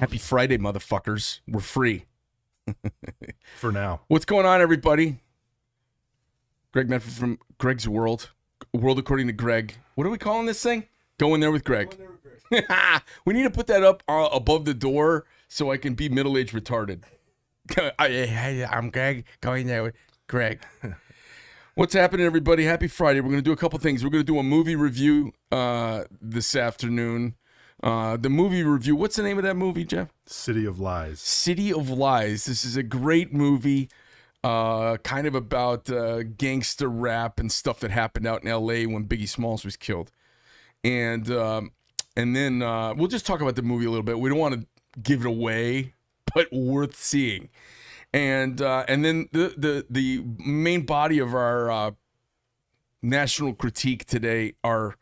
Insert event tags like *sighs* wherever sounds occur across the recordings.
Happy Friday, motherfuckers. We're free. *laughs* For now. What's going on, everybody? Greg Medford from Greg's World. World according to Greg. What are we calling this thing? Go in there with Greg. *laughs* we need to put that up uh, above the door so I can be middle aged retarded. *laughs* I, am Greg. Going there with Greg. What's happening, everybody? Happy Friday. We're going to do a couple things. We're going to do a movie review uh, this afternoon. Uh, the movie review. What's the name of that movie, Geoff? City of Lies. City of Lies. This is a great movie, uh, kind of about uh, gangster rap and stuff that happened out in L.A. when Biggie Smalls was killed, and um, and then uh, we'll just talk about the movie a little bit. We don't want to give it away, but worth seeing, and uh, and then the the the main body of our uh, national critique today, our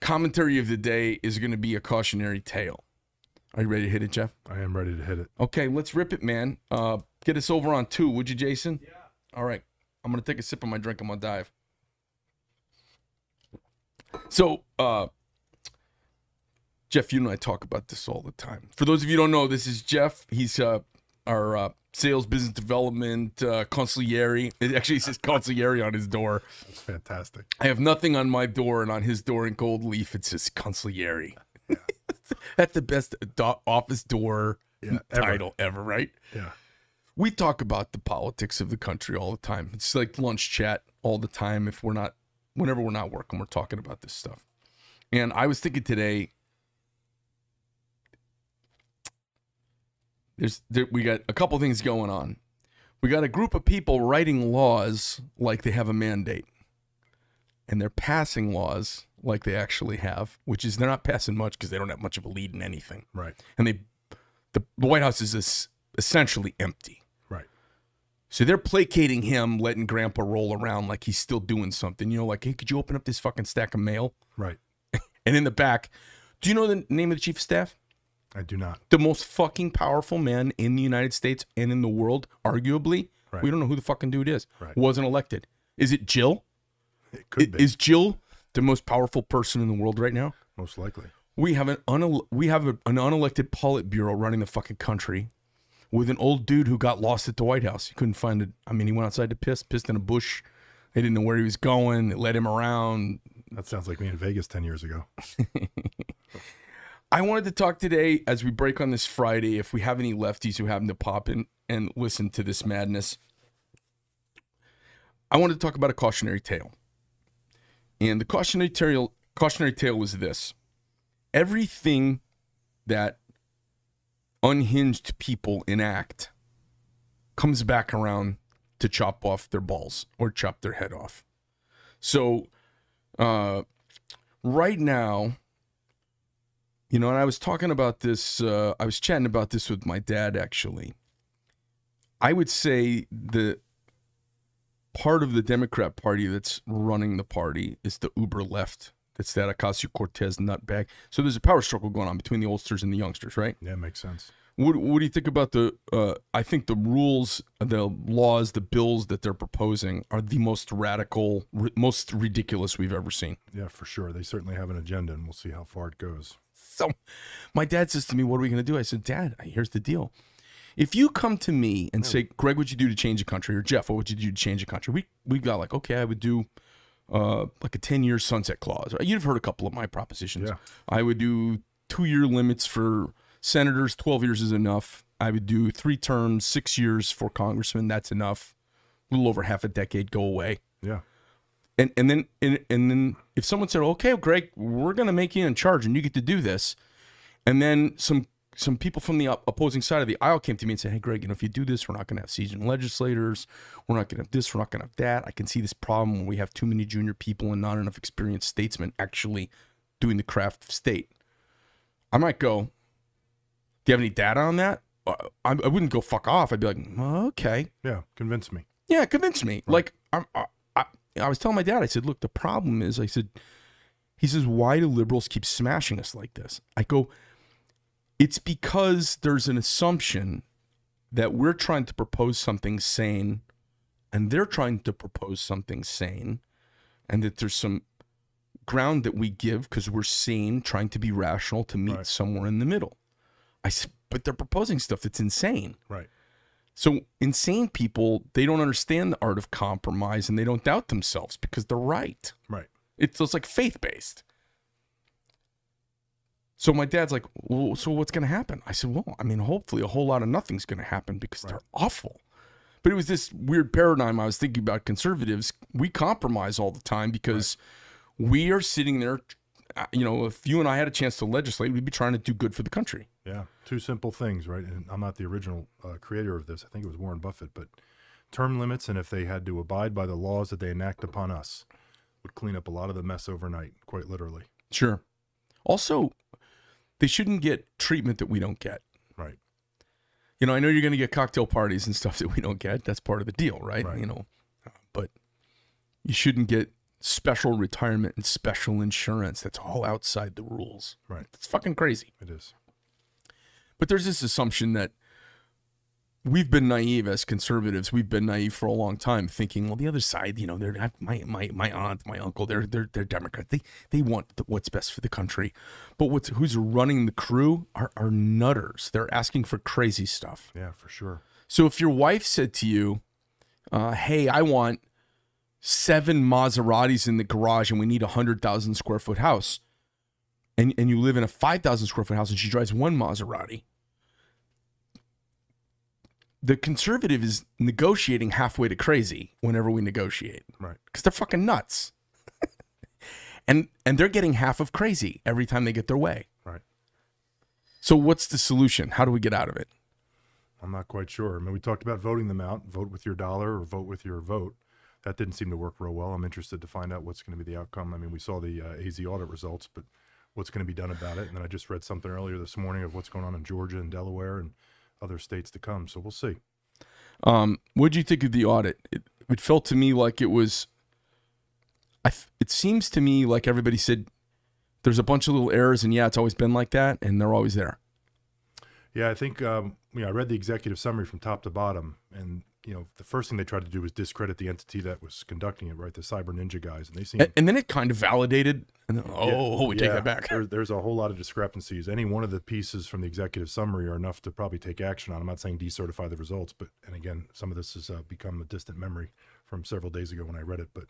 commentary of the day, is going to be a cautionary tale. Are you ready to hit it, Geoff? I am ready to hit it. Okay, let's rip it, man. Uh, get us over on two, would you, Jason? Yeah. All right. I'm gonna take a sip of my drink. I'm gonna dive. So, uh, Geoff, you and I talk about this all the time. For those of you who don't know, this is Geoff. He's uh, our uh, sales business development uh, consigliere. It actually says consigliere on his door. That's fantastic. I have nothing on my door, and on his door in gold leaf, it says consigliere. *laughs* That's the best do- office door Yeah, ever. title ever, right? Yeah. We talk about the politics of the country all the time. It's like lunch chat all the time. If we're not, whenever we're not working, we're talking about this stuff. And I was thinking today, there's there, we got a couple things going on. We got a group of people writing laws like they have a mandate, and they're passing laws like they actually have, which is they're not passing much because they don't have much of a lead in anything Right. and they the, the White House is es- essentially empty. Right. So they're placating him, letting Grandpa roll around like he's still doing something. You know, like, hey, could you open up this fucking stack of mail? Right. *laughs* And in the back, do you know the name of the chief of staff? I do not. The most fucking powerful man in the United States and in the world, arguably. Right. We don't know who the fucking dude is. Right. Wasn't elected. Is it Jill? It could I- be. Is Jill the most powerful person in the world right now? most likely. We have an unel- we have a, an unelected Politburo running the fucking country with an old dude who got lost at the White House. He couldn't find it. I mean, he went outside to piss, pissed in a bush. They didn't know where he was going. They led him around. That sounds like me in Vegas 10 years ago. *laughs* I wanted to talk today as we break on this Friday. If we have any lefties who happen to pop in and listen to this madness, I wanted to talk about a cautionary tale. And the cautionary tale, cautionary tale was this: everything that unhinged people enact comes back around to chop off their balls or chop their head off. So, uh, right now, you know, and I was talking about this, uh, I was chatting about this with my dad actually. I would say the part of the Democrat Party that's running the party is the uber left. That's that Ocasio Cortez nutbag. So there's a power struggle going on between the oldsters and the youngsters, right? Yeah, makes sense. What, what do you think about the? Uh, I think the rules, the laws, the bills that they're proposing are the most radical, most ridiculous we've ever seen. Yeah, for sure. They certainly have an agenda, and we'll see how far it goes. So my dad says to me, What are we going to do? I said, Dad, here's the deal. If you come to me and say, Greg, what'd you do to change the country? Or Geoff, what would you do to change the country? We, we got like, okay, I would do uh, like a 10 year sunset clause. You've heard a couple of my propositions. Yeah. I would do two year limits for senators, 12 years is enough. I would do three terms, six years for congressmen. That's enough. A little over half a decade, go away Yeah. And and then and, and then if someone said, "Okay, Greg, we're gonna make you in charge, and you get to do this," and then some some people from the opposing side of the aisle came to me and said, "Hey, Greg, you know, if you do this, we're not gonna have seasoned legislators, we're not gonna have this, we're not gonna have that. I can see this problem when we have too many junior people and not enough experienced statesmen actually doing the craft of state." I might go. Do you have any data on that? Uh, I, I wouldn't go fuck off. I'd be like, "Oh, okay. Yeah. Convince me. Yeah, convince me. Like I'm, I, was telling my dad. I said, "Look, the problem is," I said, "He says, why do liberals keep smashing us like this?" I go, "It's because there's an assumption that we're trying to propose something sane, and they're trying to propose something sane, and that there's some ground that we give because we're sane, trying to be rational to meet Right. somewhere in the middle." I said, but they're proposing stuff that's insane. Right. So insane people, they don't understand the art of compromise and they don't doubt themselves because they're right. Right. It's just like faith based. So my dad's like, well, so what's going to happen? I said, well, I mean, hopefully a whole lot of nothing's going to happen because they're awful. But it was this weird paradigm I was thinking about conservatives. We compromise all the time because we are sitting there, uh, you know, if you and I had a chance to legislate, we'd be trying to do good for the country. Yeah. Two simple things, right? And I'm not the original uh, creator of this. I think it was Warren Buffett, but term limits and if they had to abide by the laws that they enact upon us would clean up a lot of the mess overnight, quite literally. Sure. Also, they shouldn't get treatment that we don't get. Right. You know, I know you're going to get cocktail parties and *laughs* stuff that we don't get. That's part of the deal, right? Right. You know, uh, but you shouldn't get special retirement and special insurance. That's all outside the rules. Right. It's fucking crazy. It is. But there's this assumption that we've been naive as conservatives. We've been naive for a long time, thinking, well, the other side, you know, they're not my my my aunt, my uncle, they're they're they're Democrat. They they want the, what's best for the country. But what's who's running the crew are are nutters. They're asking for crazy stuff. Yeah, for sure. So if your wife said to you, uh, "Hey, I want seven Maseratis in the garage, and we need a hundred thousand square foot house," and and you live in a five thousand square foot house, and she drives one Maserati, the conservative is negotiating halfway to crazy whenever we negotiate Right. because they're fucking nuts, *laughs* and and they're getting half of crazy every time they get their way. Right. So what's the solution? How do we get out of it? I'm not quite sure. I mean, we talked about voting them out, vote with your dollar or vote with your vote. That didn't seem to work real well. I'm interested to find out what's going to be the outcome. I mean, we saw the uh, AZ audit results, but what's going to be done about it? And then I just read something earlier this morning of what's going on in Georgia and Delaware and other states to come. So we'll see. Um, what do you think of the audit? It, it felt to me like it was. I. It seems to me like everybody said there's a bunch of little errors, and yeah, it's always been like that, and they're always there. Yeah, I think um, you know I read the executive summary from top to bottom, and you know the first thing they tried to do was discredit the entity that was conducting it, right? The Cyber Ninja guys, and they seem And, and then it kind of validated. And then, oh, Yeah, oh, we take yeah, that back. There, there's a whole lot of discrepancies. Any one of the pieces from the executive summary are enough to probably take action on. I'm not saying decertify the results, but and again, some of this has uh, become a distant memory from several days ago when I read it. But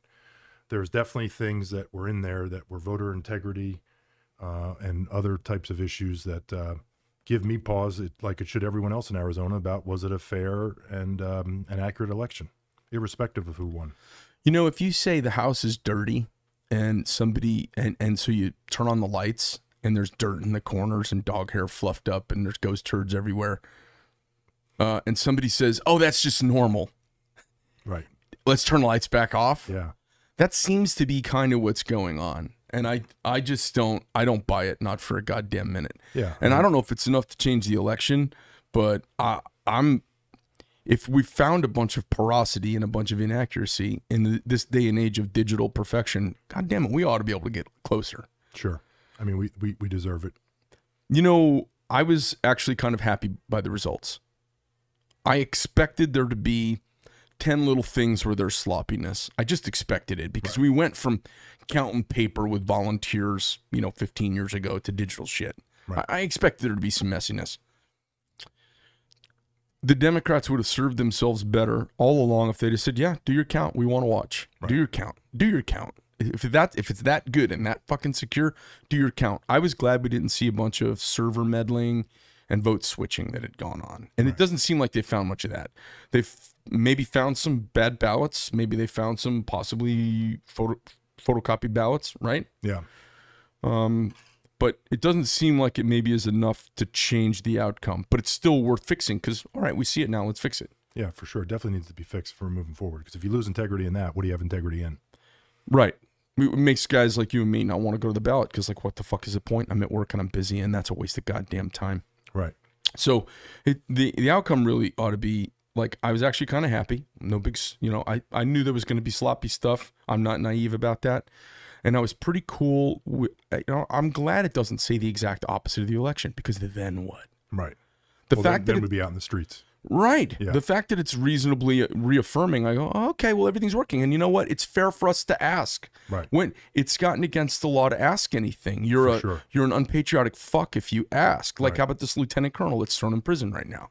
there's definitely things that were in there that were voter integrity uh, and other types of issues that uh, give me pause, it, like it should everyone else in Arizona, about was it a fair and um, an accurate election, irrespective of who won. You know, if you say the house is dirty, and somebody and and so you turn on the lights, and there's dirt in the corners and dog hair fluffed up, and there's ghost turds everywhere. Uh, and somebody says, "Oh, that's just normal. Right. Let's turn the lights back off." Yeah. that seems to be kind of what's going on and i i just don't i don't buy it not for a goddamn minute Yeah. and i don't know if it's enough to change the election but i i'm if we found a bunch of porosity and a bunch of inaccuracy in the, this day and age of digital perfection god damn it we ought to be able to get closer Sure. I mean, we, we, we deserve it. you know i was actually kind of happy by the results i expected there to be 10 little things where there's sloppiness. I just expected it because we went from counting paper with volunteers, you know, 15 years ago to digital shit. Right. I, I expected there to be some messiness. The Democrats would have served themselves better all along if they just said, "Yeah, do your count. We want to watch. Do your count. Do your count. If that if it's that good and that fucking secure, do your count." I was glad we didn't see a bunch of server meddling and vote switching that had gone on. And it doesn't seem like they found much of that. They've maybe found some bad ballots. Maybe they found some possibly photo photocopy ballots, right? Yeah. Um, but it doesn't seem like it maybe is enough to change the outcome. But it's still worth fixing because all right, we see it now. Let's fix it. Yeah, for sure. It definitely needs to be fixed for moving forward. Because if you lose integrity in that, what do you have integrity in? Right. It makes guys like you and me not want to go to the ballot because like, what the fuck is the point? I'm at work and I'm busy, and that's a waste of goddamn time. Right. So it, the the outcome really ought to be like I was actually kind of happy. No big, you know, I I knew there was going to be sloppy stuff. I'm not naive about that, and I was pretty cool. With, you know, I'm glad it doesn't say the exact opposite of the election because then what? Right. The well, fact then, that then it, we'd be out in the streets. Right. Yeah. The fact that it's reasonably uh, reaffirming, I go, oh, okay, well, everything's working. And you know what? It's fair for us to ask. Right. When it's gotten against the law to ask anything, you're For a sure. you're an unpatriotic fuck if you ask. Like, Right. how about this lieutenant colonel that's thrown in prison right now?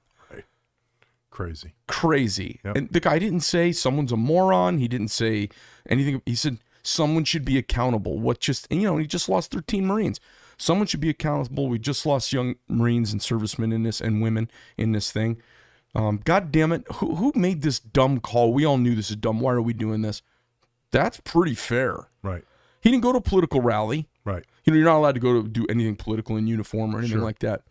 Crazy. Crazy. Yep. And the guy didn't say someone's a moron. He didn't say anything. He said someone should be accountable. What just you know? He just lost 13 Marines. Someone should be accountable. We just lost young Marines and servicemen in this and women in this thing. Um, God damn it! Who who made this dumb call? We all knew this is dumb. Why are we doing this? That's pretty fair. Right. He didn't go to a political rally. Right. You know, you're not allowed to go to do anything political in uniform or anything Sure. like that.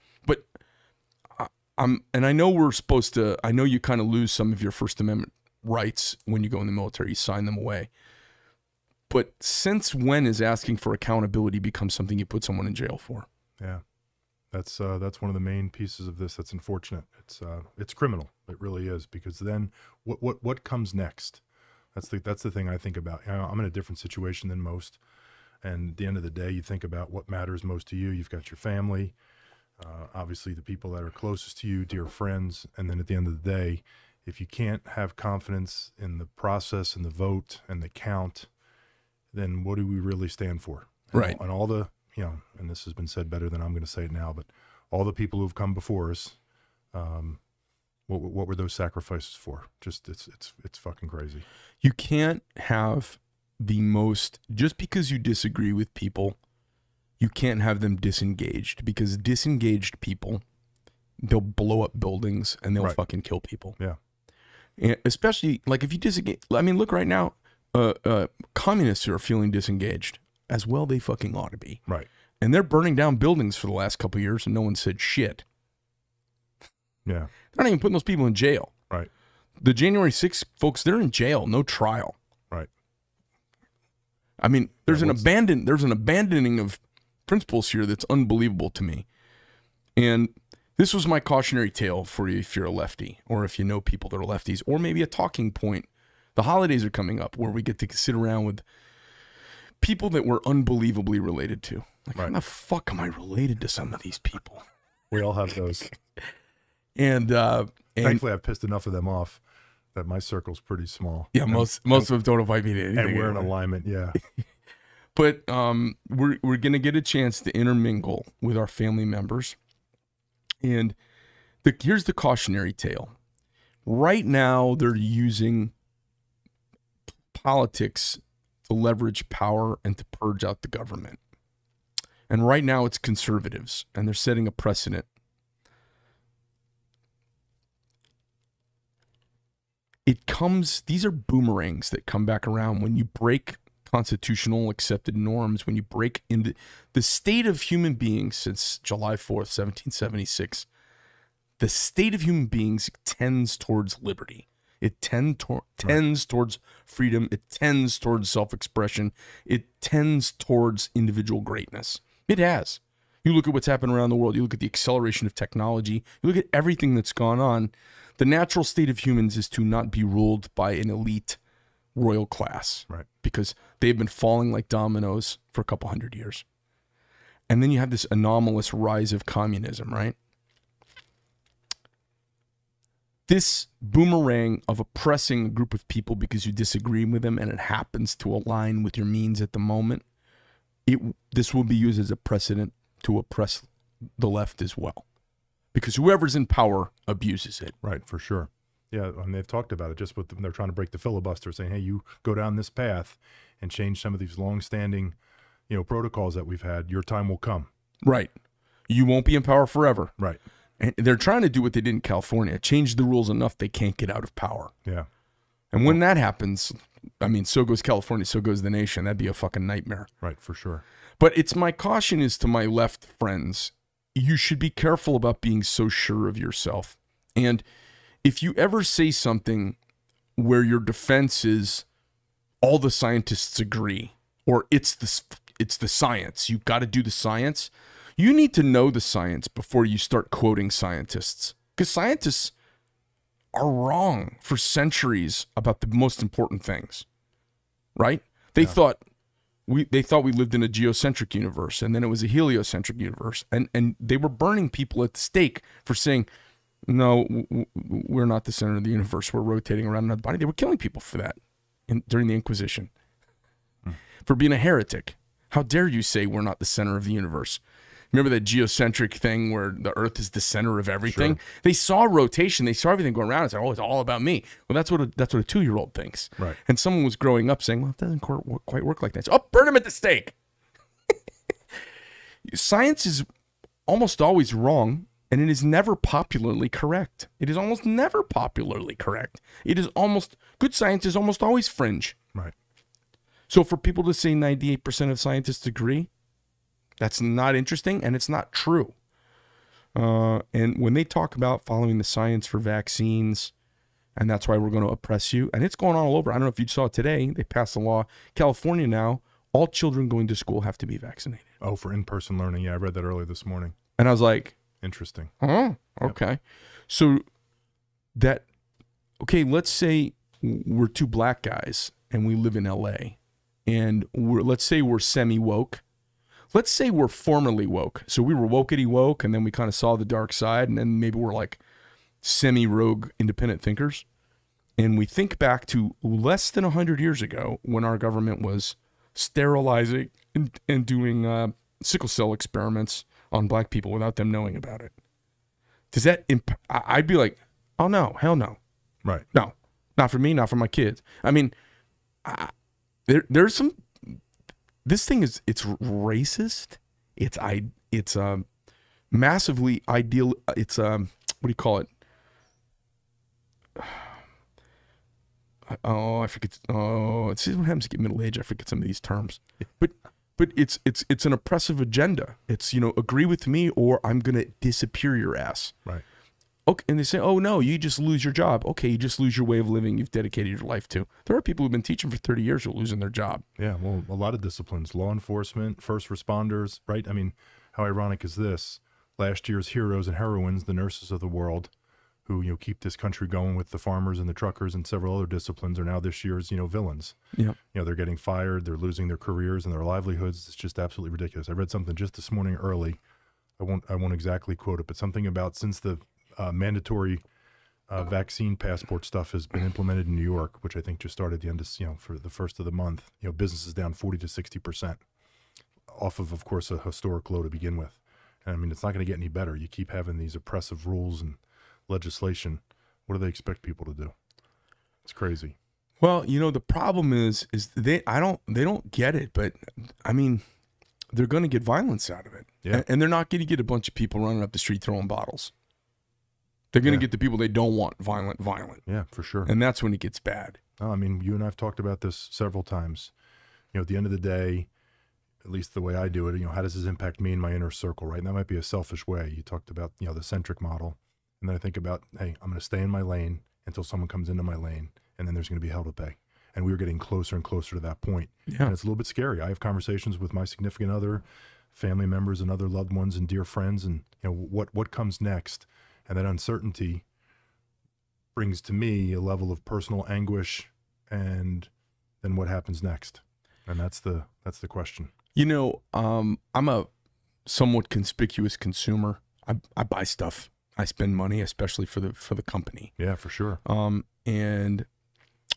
I'm, and I know we're supposed to. I know you kind of lose some of your First Amendment rights when you go in the military. You sign them away. But since when is asking for accountability become something you put someone in jail for? Yeah. That's uh, that's one of the main pieces of this. That's unfortunate. It's uh, it's criminal. It really is because then what what what comes next? That's the that's the thing I think about. You know, I'm in a different situation than most, and at the end of the day, you think about what matters most to you. You've got your family, uh, obviously the people that are closest to you, dear friends, and then at the end of the day, if you can't have confidence in the process and the vote and the count, then what do we really stand for? And Right. all- And all the, you know, and this has been said better than I'm going to say it now, but all the people who've come before us, um, what, what were those sacrifices for? Just it's it's it's fucking crazy. You can't have the most just because you disagree with people, you can't have them disengaged because disengaged people they'll blow up buildings and they'll Right. fucking kill people. Yeah. And especially like if you disengage I mean look right now uh, uh communists are feeling disengaged as well they fucking ought to be. Right. And they're burning down buildings for the last couple of years and no one said shit. Yeah. They're not even putting those people in jail. Right. The January 6th folks, they're in jail, no trial. Right. I mean, there's Yeah, an abandon there's an abandoning of principles here that's unbelievable to me. And this was my cautionary tale for you if you're a lefty or if you know people that are lefties or maybe a talking point. The holidays are coming up where we get to sit around with people that we're unbelievably related to. Like, how the fuck am I related to some of these people? We all have those. *laughs* And uh and Thankfully, I've pissed enough of them off that my circle's pretty small. yeah, And- most most of them don't invite me to anything. and we're in alignment. Yeah. *laughs* but um, we're we're gonna get a chance to intermingle with our family members, and the here's the cautionary tale. Right now, they're using politics to leverage power and to purge out the government. And right now, it's conservatives, and they're setting a precedent. It comes; these are boomerangs that come back around when you break constitutional accepted norms when you break into the state of human beings since July 4th, 1776. The state of human beings tends towards liberty. It tend tends towards freedom. It tends towards self-expression. It tends towards individual greatness. It has. You look at what's happened around the world. You look at the acceleration of technology. You look at everything that's gone on. The natural state of humans is to not be ruled by an elite royal class Right. Because they've been falling like dominoes for a couple hundred years. And then you have this anomalous rise of communism, right? This boomerang of oppressing a group of people because you disagree with them and it happens to align with your means at the moment, it this will be used as a precedent to oppress the left as well. Because whoever's in power abuses it. Right, for sure. Yeah, and they've talked about it just with them. They're trying to break the filibuster, saying, "Hey, you go down this path and change some of these long-standing, you know, protocols that we've had. Your time will come." Right. You won't be in power forever. Right. And they're trying to do what they did in California, change the rules enough they can't get out of power. Yeah. And when that happens, I mean, so goes California, so goes the nation. That'd be a fucking nightmare. Right, for sure. But it's my caution is to my left friends. You should be careful about being so sure of yourself. And if you ever say something where your defense is all the scientists agree or it's the it's the science, you've got to do the science. You need to know the science before you start quoting scientists. Cuz scientists are wrong for centuries about the most important things. Right? They thought we they thought we lived in a geocentric universe and then it was a heliocentric universe and and they were burning people at the stake for saying no, w- w- we're not the center of the universe. We're rotating around another body. They were killing people for that in, during the Inquisition hmm. for being a heretic. How dare you say we're not the center of the universe? Remember that geocentric thing where the Earth is the center of everything? They saw rotation, they saw everything going around, and said, "Oh, it's all about me." Well, that's what a, that's what a two year old thinks. Right. And someone was growing up saying, "Well, it doesn't quite work- quite work like that." So, oh, burn him at the stake. *laughs* Science is almost always wrong, and it is never popularly correct. It is almost never popularly correct. It is almost good science is almost always fringe. Right. So for people to say 98% of scientists agree, that's not interesting and it's not true. Uh, and when they talk about following the science for vaccines, and that's why we're going to oppress you, and it's going on all over. I don't know if you saw it today, they passed a law. California now, all children going to school have to be vaccinated. Oh, for in-person learning. Yeah, I read that earlier this morning. And I was like, Interesting. Oh, okay. So that okay, let's say we're two black guys and we live in LA and we're let's say we're semi woke. Let's say we're formerly woke. So we were wokety woke and then we kind of saw the dark side and then maybe we're like semi rogue independent thinkers. And we think back to less than 100 years ago when our government was sterilizing and, and doing uh, sickle cell experiments on black people without them knowing about it. Does that imp- I'd be like, oh no, hell no, Right. no, not for me, not for my kids. I mean, I, there there's some. This thing is it's racist. It's I it's um massively ideal. It's um what do you call it? *sighs* Oh, I forget. Oh, it's what happens to get middle age. I forget some of these terms, but but it's it's it's an oppressive agenda. It's you know agree with me or I'm gonna disappear your ass. Right. Okay, and they say, "Oh no, you just lose your job." Okay, you just lose your way of living you've dedicated your life to. There are people who've been teaching for 30 years who are losing their job. Yeah, well, a lot of disciplines, law enforcement, first responders, right? I mean, how ironic is this? Last year's heroes and heroines, the nurses of the world, who you know keep this country going with the farmers and the truckers and several other disciplines, are now this year's you know villains. Yeah. You know, they're getting fired, they're losing their careers and their livelihoods. It's just absolutely ridiculous. I read something just this morning early. I won't I won't exactly quote it, but something about since the uh, mandatory uh, vaccine passport stuff has been implemented in New York, which I think just started the end of you know for the first of the month. You know, business is down forty to sixty percent, off of of course a historic low to begin with. And I mean, it's not going to get any better. You keep having these oppressive rules and legislation. What do they expect people to do? It's crazy. Well, you know the problem is is they I don't they don't get it, but I mean they're going to get violence out of it, Yeah. and, and they're not going to get a bunch of people running up the street throwing bottles. They're going to Yeah. get the people they don't want violent, violent, Yeah, for sure. and that's when it gets bad. No, I mean, you and I've talked about this several times. You know, at the end of the day, at least the way I do it, you know, how does this impact me in my inner circle, right? And that might be a selfish way. You talked about, you know, the centric model. And then I think about, hey, I'm going to stay in my lane until someone comes into my lane, and then there's going to be hell to pay. And we were getting closer and closer to that point. Yeah. And it's a little bit scary. I have conversations with my significant other, family members, and other loved ones and dear friends, and you know what what comes next, and that uncertainty brings to me a level of personal anguish, and then what happens next, and that's the that's the question. You know, um, I'm a somewhat conspicuous consumer. I, I buy stuff. I spend money, especially for the for the company. Yeah, for sure. Um, and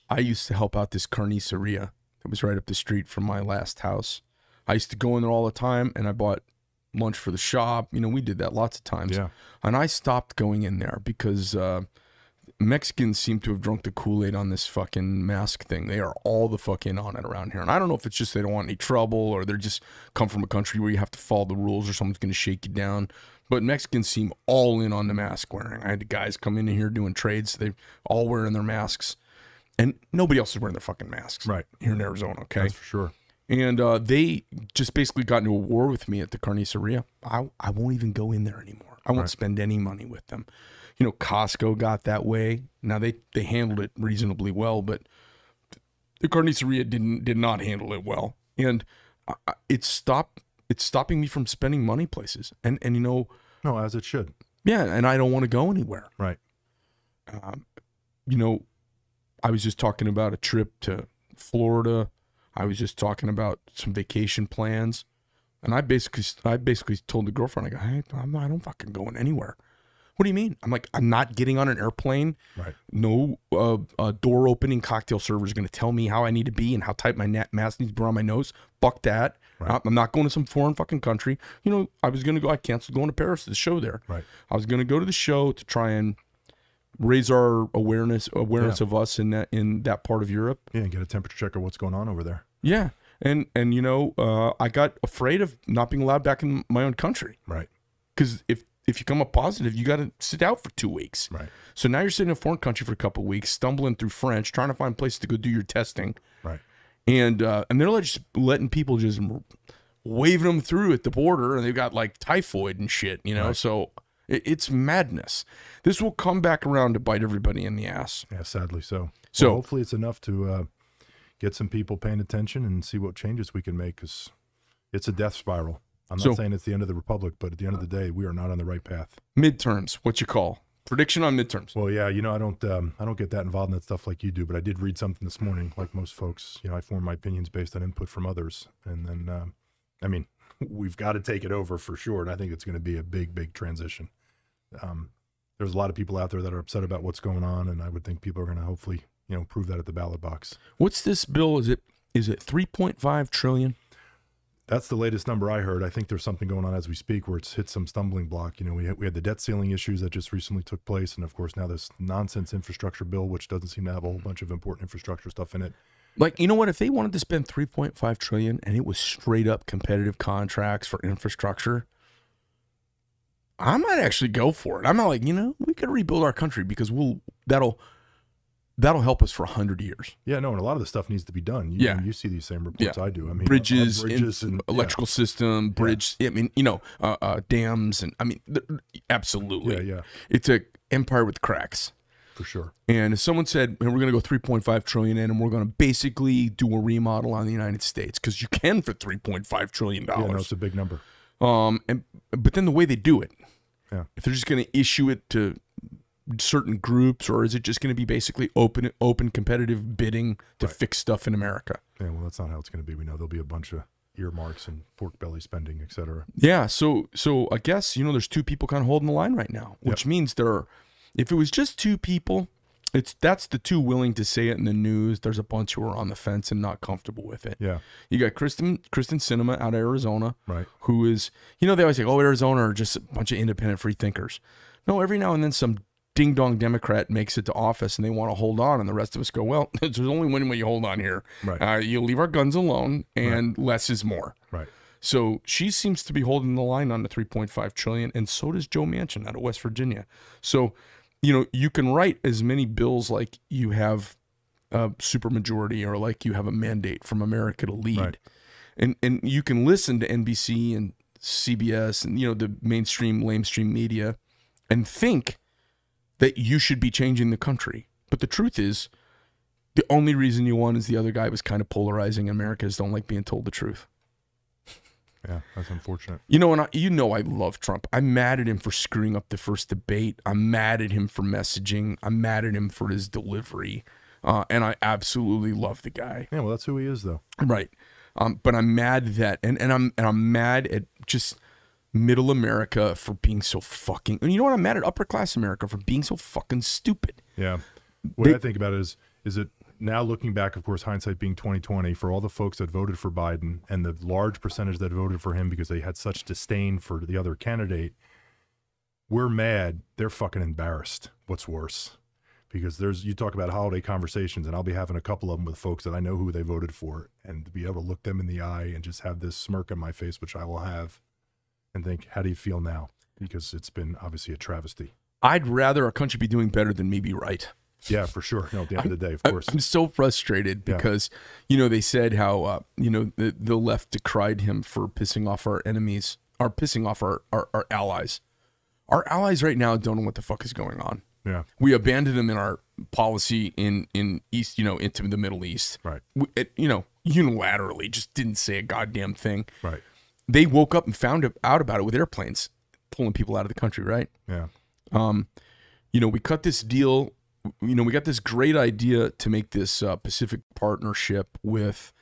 I used to help out this carniceria that was right up the street from my last house. I used to go in there all the time, and I bought lunch for the shop. You know, we did that lots of times. Yeah, And I stopped going in there because uh, Mexicans seem to have drunk the Kool Aid on this fucking mask thing. They are all the fucking on it around here. And I don't know if it's just they don't want any trouble or they're just come from a country where you have to follow the rules or someone's going to shake you down. But Mexicans seem all in on the mask wearing. I had guys come in here doing trades. They all wearing their masks. And nobody else is wearing their fucking masks right. here in Arizona, okay? That's for sure. And uh, they just basically got into a war with me at the carniceria. I, I won't even go in there anymore. I won't Right. spend any money with them. You know, Costco got that way. Now they they handled it reasonably well, but the carniceria didn't did not handle it well, and I- it stopped. It's stopping me from spending money places. And and you know, No, as it should. yeah, and I don't want to go anywhere. Right. Um, you know, I was just talking about a trip to Florida. I was just talking about some vacation plans, and I basically, I basically told the girlfriend, I go, hey, I'm not, I don't fucking going anywhere. What do you mean? I'm like, I'm not getting on an airplane. Right. No uh, uh, door opening cocktail server is going to tell me how I need to be and how tight my mask needs to be around my nose. Fuck that. Right. I'm not going to some foreign fucking country. You know, I was going to go, I canceled going to Paris to the show there. Right. I was going to go to the show to try and raise our awareness awareness Yeah. of us in that in that part of Europe. Yeah, and get a temperature check of what's going on over there. Yeah. And and you know, uh, I got afraid of not being allowed back in my own country Right. because if if you come up positive, you got to sit out for two weeks. Right. So now you're sitting in a foreign country for a couple of weeks, stumbling through French, trying to find places to go do your testing, Right. And uh, and they're just letting people just waving them through at the border, and they've got like typhoid and shit, you know. Right. So it, it's madness. This will come back around to bite everybody in the ass. Yeah, sadly so. So- Well, hopefully it's enough to uh, get some people paying attention and see what changes we can make because it's a death spiral. I'm not So- saying it's the end of the republic, but at the end of the day, we are not on the right path. Midterms, what you call prediction on midterms? Well, yeah, you know, I don't, um, I don't get that involved in that stuff like you do, but I did read something this morning, like most folks. You know, I form my opinions based on input from others, and then, um, I mean, *laughs* we've got to take it over for sure, and I think it's going to be a big, big transition. Um, there's a lot of people out there that are upset about what's going on, and I would think people are going to hopefully, you know, prove that at the ballot box. What's this bill? Is it is it 3.5 trillion? That's the latest number I heard. I think there's something going on as we speak where it's hit some stumbling block. You know, we had, we had the debt ceiling issues that just recently took place, and of course now this nonsense infrastructure bill, which doesn't seem to have a whole mm-hmm. bunch of important infrastructure stuff in it. Like, you know what? If they wanted to spend 3.5 trillion and it was straight up competitive contracts for infrastructure, I might actually go for it. I'm not like, you know, we could rebuild our country because we'll that'll that'll help us for 100 years. Yeah, no, and a lot of the stuff needs to be done. You, Yeah. you see these same reports Yeah. I do. I mean, bridges, uh, bridges and yeah. electrical system, bridge, I mean, you know, uh, uh, dams and I mean th- absolutely. Yeah, yeah, It's a empire with cracks. for sure. And if someone said, "Man, we're going to go 3.5 trillion in, and we're going to basically do a remodel on the United States because you can for 3.5 trillion. Yeah, no, dollars." it's a big number. um, and but then the way they do it, Yeah. if they're just going to issue it to certain groups, or is it just going to be basically open, open competitive bidding to Right. fix stuff in America? Yeah, well, that's not how it's going to be. We know there'll be a bunch of earmarks and pork belly spending, et cetera. Yeah, so so I guess you know there's two people kind of holding the line right now, which means there are. If it was just two people, it's that's the two willing to say it in the news. There's a bunch who are on the fence and not comfortable with it. Yeah, You got Kyrsten Kyrsten Sinema out of Arizona, right. who is you know they always say oh Arizona are just a bunch of independent free thinkers. No, every now and then some ding dong Democrat makes it to office and they want to hold on, and the rest of us go well. *laughs* There's only one way you hold on here. Right. Uh, you leave our guns alone, and less is more. Right. So she seems to be holding the line on the 3.5 trillion, and so does Joe Manchin out of West Virginia. So, you know, you can write as many bills like you have a supermajority or like you have a mandate from America to lead, Right. and and you can listen to NBC and CBS and you know the mainstream lamestream media, and think that you should be changing the country. But the truth is, the only reason you won is the other guy was kind of polarizing. Americans don't like being told the truth. Yeah, that's unfortunate. You know, and I, you know, I love Trump. I'm mad at him for screwing up the first debate. I'm mad at him for messaging. I'm mad at him for his delivery. Uh, and I absolutely love the guy. Yeah, well, that's who he is, though. Right. Um, but I'm mad that, and, and I'm and I'm mad at just middle America for being so fucking. And you know what? I'm mad at upper class America for being so fucking stupid. Yeah. What They- I think about it is, is it now looking back, of course, hindsight being 2020, for all the folks that voted for Biden and the large percentage that voted for him because they had such disdain for the other candidate, we're mad. They're fucking embarrassed. What's worse? Because there's, you talk about holiday conversations, and I'll be having a couple of them with folks that I know who they voted for, and to be able to look them in the eye and just have this smirk on my face, which I will have, and think, how do you feel now? Because it's been obviously a travesty. I'd rather our country be doing better than me be right. Yeah, for sure. No, at the end of the day, of course. I'm so frustrated Yeah. because, you know, they said how, uh, you know, the, the left decried him for pissing off our enemies, or pissing off our, our, our allies. Our allies right now don't know what the fuck is going on. Yeah, We abandoned them in our policy in, in East, you know, into the Middle East. right, We, it, you know, unilaterally just didn't say a goddamn thing. right. They woke up and found out about it with airplanes pulling people out of the country, right? Yeah, um, you know, we cut this deal. You know, we got this great idea to make this uh, Pacific partnership with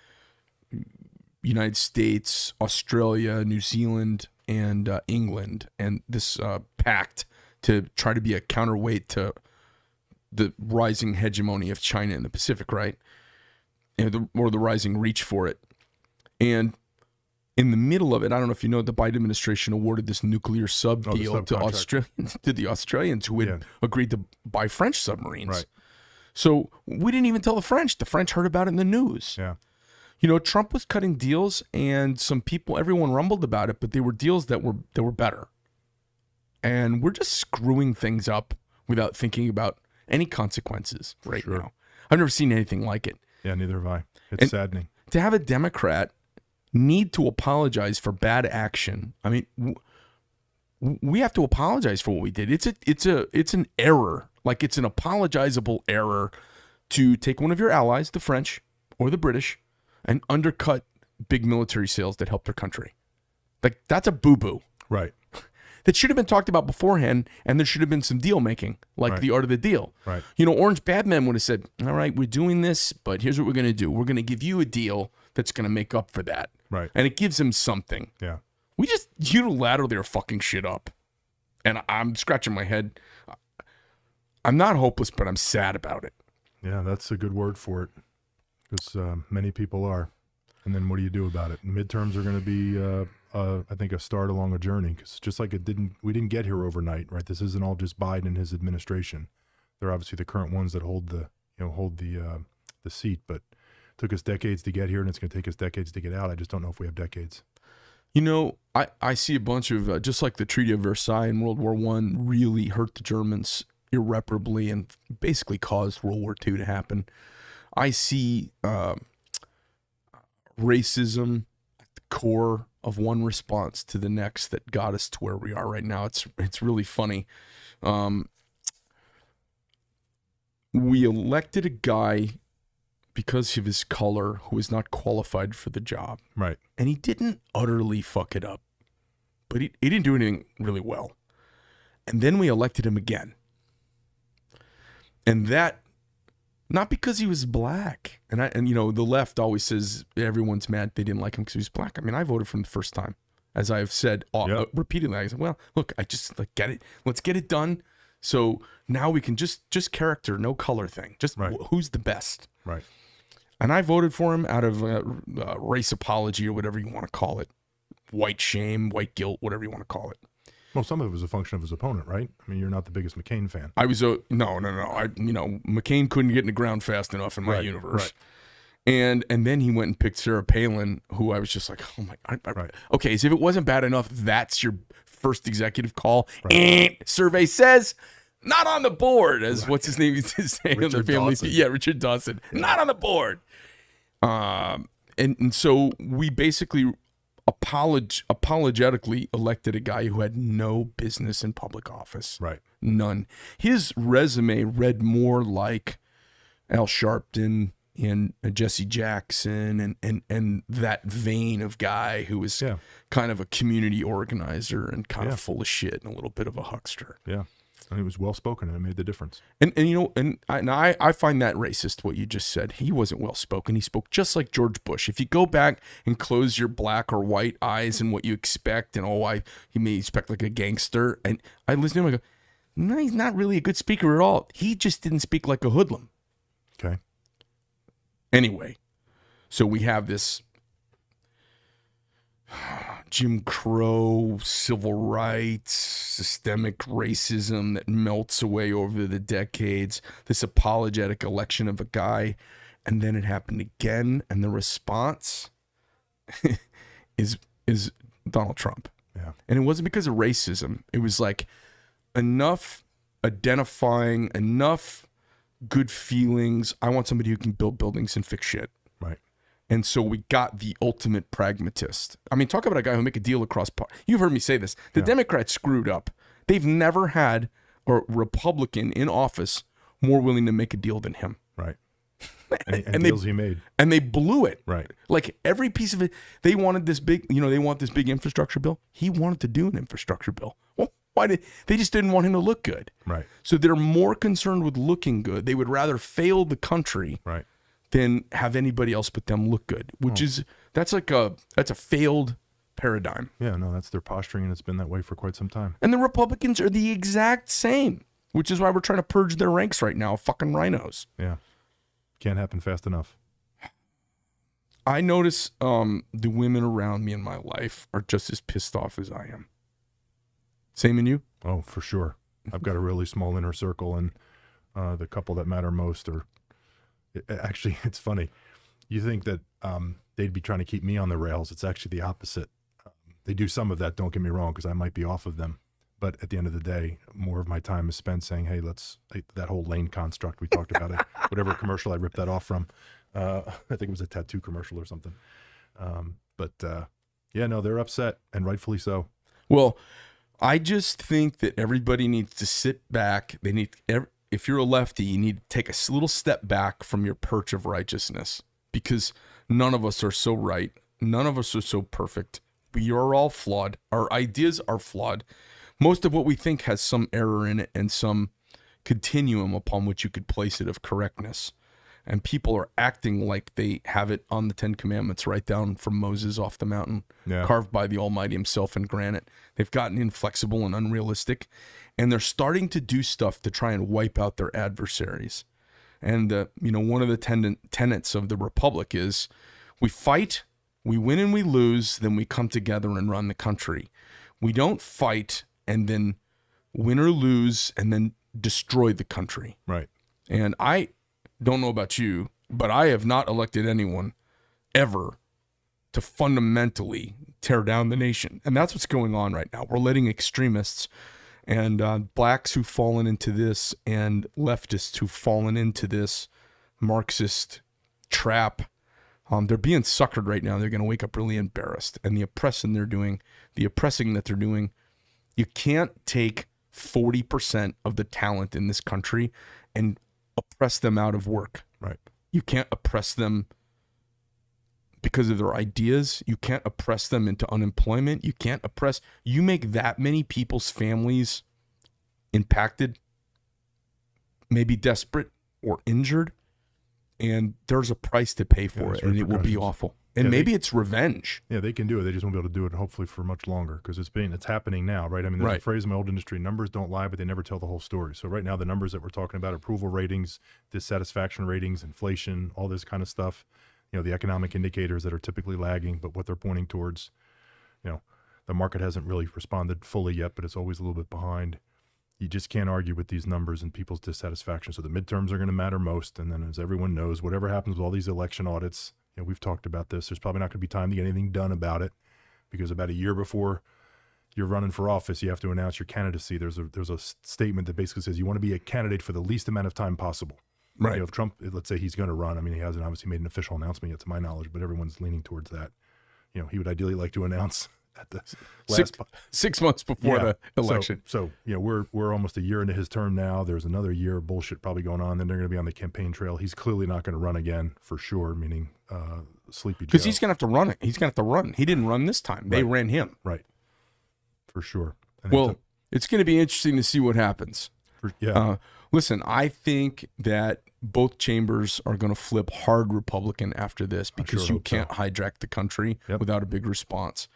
United States, Australia, New Zealand, and uh, England, and this uh, pact to try to be a counterweight to the rising hegemony of China in the Pacific, right? And the, or the rising reach for it. And in the middle of it, I don't know if you know, the Biden administration awarded this nuclear sub Oh, deal to. Australians *laughs* to the Australians who had Yeah. agreed to buy French submarines. Right. So we didn't even tell the French. The French heard about it in the news. Yeah. You know, Trump was cutting deals, and some people, everyone rumbled about it, but they were deals that were that were better. And we're just screwing things up without thinking about any consequences right Sure. now. I've never seen anything like it. Yeah, neither have I. It's And- saddening. To have a Democrat need to apologize for bad action, I mean, w- we have to apologize for what we did. It's a, it's a, it's an error. Like it's an apologizable error to take one of your allies, the French or the British, and undercut big military sales that help their country. Like that's a boo boo Right. *laughs* that should have been talked about beforehand, and there should have been some deal making, like Right. the art of the deal. Right. You know, Orange Badman would have said, "All right, we're doing this, but here's what we're going to do. We're going to give you a deal that's going to make up for that." Right. And it gives him something. Yeah. We just unilaterally are fucking shit up, and I'm scratching my head. I'm not hopeless, but I'm sad about it. Yeah, that's a good word for it. Because uh, many people are. And then what do you do about it? Midterms are going to be, uh, uh, I think, a start along a journey. Because just like it didn't, we didn't get here overnight, right? This isn't all just Biden and his administration. They're obviously the current ones that hold the, you know, hold the uh, the seat. But took us decades to get here, and it's going to take us decades to get out. I just don't know if we have decades. You know, I, I see a bunch of uh, just like the Treaty of Versailles in World War One really hurt the Germans irreparably and basically caused World War Two to happen. I see uh, racism at the core of one response to the next that got us to where we are right now. It's it's really funny. Um, we elected a guy because of his color who is not qualified for the job Right. and he didn't utterly fuck it up, but he, he didn't do anything really well. And then we elected him again. And that, not because he was black. And I and you know the left always says everyone's mad they didn't like him because he was black. I mean, I voted for him the first time, as I have said uh, Yep. uh, repeatedly. I said, well, look, I just like get it. Let's get it done. So now we can just just character, no color thing. Just Right. wh- who's the best Right. And I voted for him out of uh, uh, race apology or whatever you want to call it, white shame, white guilt, whatever you want to call it. Well, some of it was a function of his opponent, right? I mean, you're not the biggest McCain fan. I was a no, no, no. I you know McCain couldn't get in the ground fast enough in my Right, universe, right. and and then he went and picked Sarah Palin, who I was just like, oh my, I, I, Right. okay. So if it wasn't bad enough, that's your first executive call. Eh, survey says. Not on the board, as what's his name used to say on the family. Dawson. Yeah, Richard Dawson. Not on the board. Um, and, and so we basically apolog- apologetically elected a guy who had no business in public office. Right. None. His resume read more like Al Sharpton and uh, Jesse Jackson and, and, and that vein of guy who was Yeah. kind of a community organizer and kind Yeah. of full of shit and a little bit of a huckster. Yeah. And it was well spoken and it made the difference. And and you know, and I, and I I find that racist what you just said. He wasn't well spoken. He spoke just like George Bush. If you go back and close your black or white eyes and what you expect, and oh, I he may expect like a gangster, and I listen to him, I go, no, he's not really a good speaker at all. He just didn't speak like a hoodlum. Okay. Anyway, so we have this Jim Crow, civil rights, systemic racism that melts away over the decades, this apologetic election of a guy, and then it happened again, and the response *laughs* is is Donald Trump. Yeah. And it wasn't because of racism. It was like enough identifying, enough good feelings. I want somebody who can build buildings and fix shit. And so we got the ultimate pragmatist. I mean, talk about a guy who make a deal across. par- You've heard me say this. The Democrats screwed up. They've never had a Republican in office more willing to make a deal than him, Right. *laughs* And, and, And they- deals he made. and they blew it. Right. Like every piece of it, they wanted this big. You know, they want this big infrastructure bill. He wanted to do an infrastructure bill. Well, why did they just didn't want him to look good? Right. So they're more concerned with looking good. They would rather fail the country Right. Than have anybody else but them look good, which is that's like a that's a failed paradigm. Yeah, no, that's their posturing, and it's been that way for quite some time. And the Republicans are the exact same, which is why we're trying to purge their ranks right now, fucking RINOs. Yeah, can't happen fast enough. I notice um, the women around me in my life are just as pissed off as I am. Same in you? Oh, for sure. I've got a really small inner circle, and uh, the couple that matter most are. It, actually, *laughs* it's funny. You think that um, they'd be trying to keep me on the rails. It's actually the opposite. Um, they do some of that. Don't get me wrong, because I might be off of them. But at the end of the day, more of my time is spent saying, "Hey, let's that whole lane construct we talked about it. *laughs* Whatever commercial I ripped that off from. Uh, *laughs* I think it was a tattoo commercial or something. Um, but uh, yeah, no, they're upset, and rightfully so. Well, I just think that everybody needs to sit back. They need, if you're a lefty, you need to take a little step back from your perch of righteousness because none of us are so right. None of us are so perfect. We are all flawed. Our ideas are flawed. Most of what we think has some error in it and some continuum upon which you could place it of correctness and people are acting like they have it on the Ten Commandments right down from Moses off the mountain, Yeah. carved by the Almighty Himself in granite. They've gotten inflexible and unrealistic, and they're starting to do stuff to try and wipe out their adversaries. And uh, you know, one of the ten- tenets of the Republic is we fight, we win and we lose, then we come together and run the country. We don't fight and then win or lose and then destroy the country. Right. And I don't know about you, but I have not elected anyone ever to fundamentally tear down the nation. And that's what's going on right now. We're letting extremists and uh, blacks who've fallen into this and leftists who've fallen into this Marxist trap. Um, they're being suckered right now. They're going to wake up really embarrassed. And the oppressing they're doing, the oppressing that they're doing, you can't take 40% of the talent in this country and oppress them out of work. Right. You can't oppress them because of their ideas. You can't oppress them into unemployment. You can't oppress. You make that many people's families impacted, maybe desperate or injured, and there's a price to pay for Yeah, it, and it will be awful. And Yeah, they- maybe it's revenge. Yeah, they can do it. They just won't be able to do it, hopefully, for much longer because it's being it's happening now, right? I mean, there's Right. a phrase in my old industry: numbers don't lie, but they never tell the whole story. So right now, the numbers that we're talking about, approval ratings, dissatisfaction ratings, inflation, all this kind of stuff, you know, the economic indicators that are typically lagging, but what they're pointing towards, you know, the market hasn't really responded fully yet, but it's always a little bit behind. You just can't argue with these numbers and people's dissatisfaction. So the midterms are going to matter most, and then as everyone knows, whatever happens with all these election audits, you know, we've talked about this. There's probably not going to be time to get anything done about it because about a year before you're running for office, you have to announce your candidacy. There's a there's a statement that basically says you want to be a candidate for the least amount of time possible. Right. You know, if Trump, let's say he's going to run, I mean, he hasn't obviously made an official announcement yet, to my knowledge, but everyone's leaning towards that. You know, he would ideally like to announce at the Six, six months before Yeah. the election. So, so you know, we're we're almost a year into his term now. There's another year of bullshit probably going on. Then they're going to be on the campaign trail. He's clearly not going to run again for sure. Meaning, uh, Sleepy Because he's gonna have to run it. He's gonna have to run. He didn't run this time. They Right. ran him. right for sure. And Well, took- it's gonna be interesting to see what happens. for, yeah, Uh, listen, I think that both chambers are going to flip hard Republican after this because sure you can't hijack the country Yep. without a big response.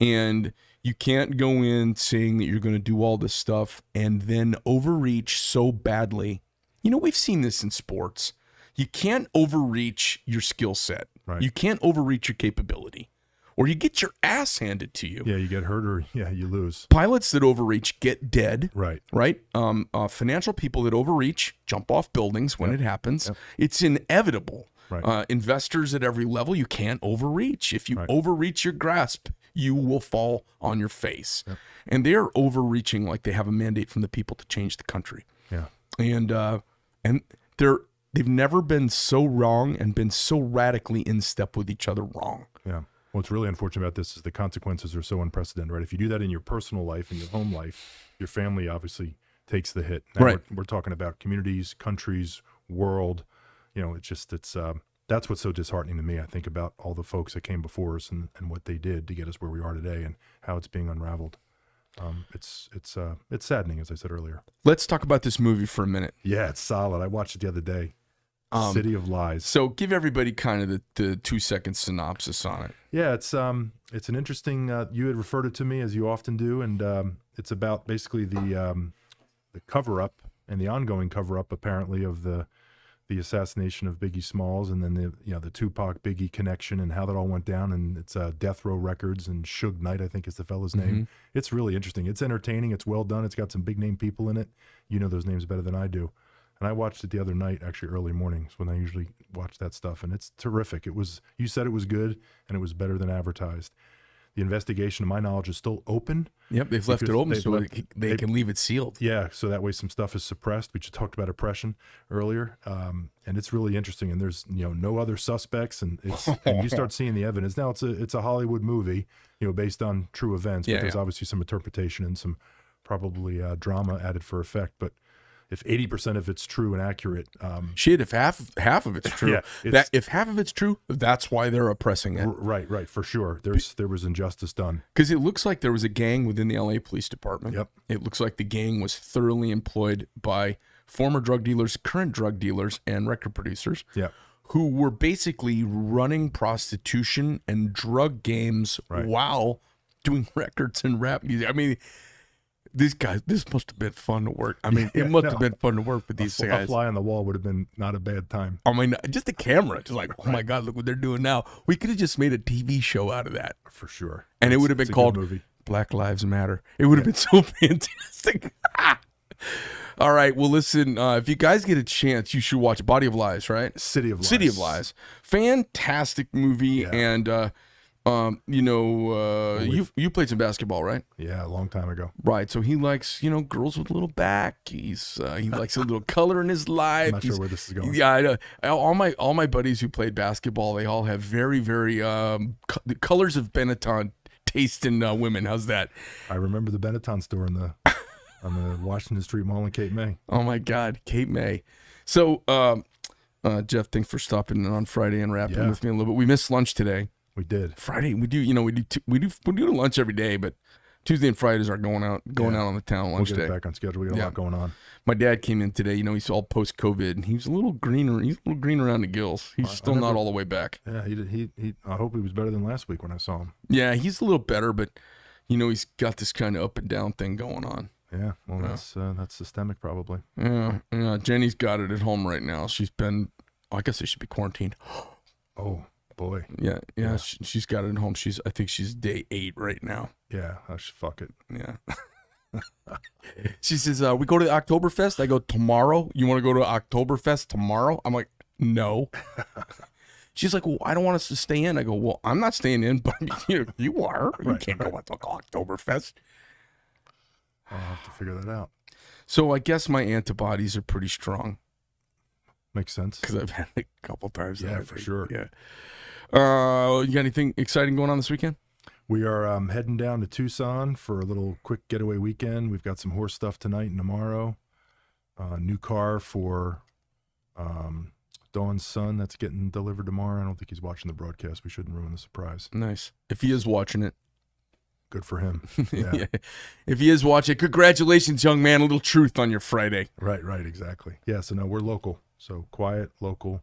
And you can't go in saying that you're going to do all this stuff and then overreach so badly. You know, we've seen this in sports. You can't overreach your skill set. Right. You can't overreach your capability, or you get your ass handed to you. yeah, you get hurt or yeah, you lose. Pilots that overreach get dead Right. right? Um, uh, financial people that overreach jump off buildings when it happens. It's inevitable. Right. Uh, investors at every level, you can't overreach. If you Right. overreach your grasp, you will fall on your face. And they're overreaching like they have a mandate from the people to change the country. Yeah. And uh, and they're they've never been so wrong and been so radically in step with each other wrong. Yeah. What's really unfortunate about this is the consequences are so unprecedented, right? If you do that in your personal life, in your home life, your family obviously takes the hit. Now Right. We're, we're talking about communities, countries, world. You know, it's just, it's, um, that's what's so disheartening to me. I think about all the folks that came before us and, and what they did to get us where we are today and how it's being unraveled. Um, it's, it's, uh, it's saddening, as I said earlier. Let's talk about this movie for a minute. Yeah, it's solid. I watched it the other day. Um, City of Lies. So give everybody kind of the, the two second synopsis on it. Yeah, it's um, it's an interesting. Uh, you had referred it to me as you often do, and um, it's about basically the um, the cover up and the ongoing cover up, apparently, of the the assassination of Biggie Smalls, and then the you know the Tupac Biggie connection and how that all went down. And it's uh, Death Row Records and Suge Knight, I think is the fella's name. It's really interesting. It's entertaining. It's well done. It's got some big name people in it. You know those names better than I do. And I watched it the other night, actually early mornings when I usually watch that stuff, and it's terrific. It was you said it was good, and it was better than advertised. The investigation, to my knowledge, is still open. Yep, they've left it open so left- they, they they- can leave it sealed. Yeah, so that way some stuff is suppressed. We just talked about oppression earlier, um, and it's really interesting. And there's you know no other suspects, and it's *laughs* and you start seeing the evidence. Now it's a it's a Hollywood movie, you know, based on true events. But Yeah, there's yeah. obviously some interpretation and some probably uh, drama added for effect. But if 80% of it's true and accurate, um, Shit, if half half of it's *laughs* true, Yeah, that if half of it's true, that's why they're oppressing it. right, right, for sure. There's there was injustice done. Because it looks like there was a gang within the LA Police Department. Yep. It looks like the gang was thoroughly employed by former drug dealers, current drug dealers, and record producers Yeah, who were basically running prostitution and drug games Right. while doing *laughs* records and rap music. I mean, these guys, this must have been fun to work. I mean, Yeah, it must no. have been fun to work with these a guys. fly on the wall would have been not a bad time. I mean, just the camera, just like, oh my God, look what they're doing now. We could have just made a TV show out of that. For sure. And it would have been a called movie. Black Lives Matter. It would have been *laughs* so fantastic. *laughs* All right. Well, listen, uh, if you guys get a chance, you should watch Body of Lies, right? City of Lies. City of Lies. Fantastic movie. And, uh, um, you know, uh, you you played some basketball, right? Yeah, a long time ago. Right. So he likes, you know, girls with a little back. He's uh, he likes a little color in his life. I'm not sure He's- where this is going. yeah, I. All my all my buddies who played basketball, they all have very very um co- the colors of Benetton taste in uh, women. How's that? I remember the Benetton store in the *laughs* on the Washington Street Mall in Cape May. Oh my God, Cape May. So, um, uh, Geoff, thanks for stopping on Friday and rapping Yeah. with me a little bit. We missed lunch today. We did. Friday, we do, you know, we do t- we do we do lunch every day, but Tuesday and Fridays are going out going Yeah. out on the town We'll get day. back on schedule. We got a lot going on. My dad came in today. You know, he's all post COVID, and he's a little greener. He's a little green around the gills. He's I- I still not all the way back. Yeah, he did. He, he I hope he was better than last week when I saw him. Yeah, he's a little better, but you know, he's got this kind of up and down thing going on. Yeah, well, that's uh, that's systemic probably. Yeah, yeah. Jenny's got it at home right now. She's been, I guess they should be quarantined. *gasps* Oh boy. Yeah, yeah. Yeah. She, she's got it at home. She's, I think she's day eight right now. Yeah, I should fuck it. Yeah. *laughs* she says, uh, "We go to the Oktoberfest." I go tomorrow. You want to go to Oktoberfest tomorrow? I'm like, no. *laughs* She's like, well, I don't want us to stay in. I go, well, I'm not staying in, but *laughs* you, you are. You Right, can't go to Oktoberfest. I'll have to figure that out. So I guess my antibodies are pretty strong Makes sense. because I've had it a couple times. Yeah, for sure. Yeah. Uh, you got anything exciting going on this weekend? We are um, heading down to Tucson for a little quick getaway weekend. We've got some horse stuff tonight and tomorrow. Uh, new car for um, Dawn's son that's getting delivered tomorrow. I don't think he's watching the broadcast. We shouldn't ruin the surprise. Nice. If he is watching it, Good for him. *laughs* yeah. Yeah. If he is watching, congratulations, young man. A little truth on your Friday. Right, right, exactly. Yeah, so no, we're local. So quiet, local,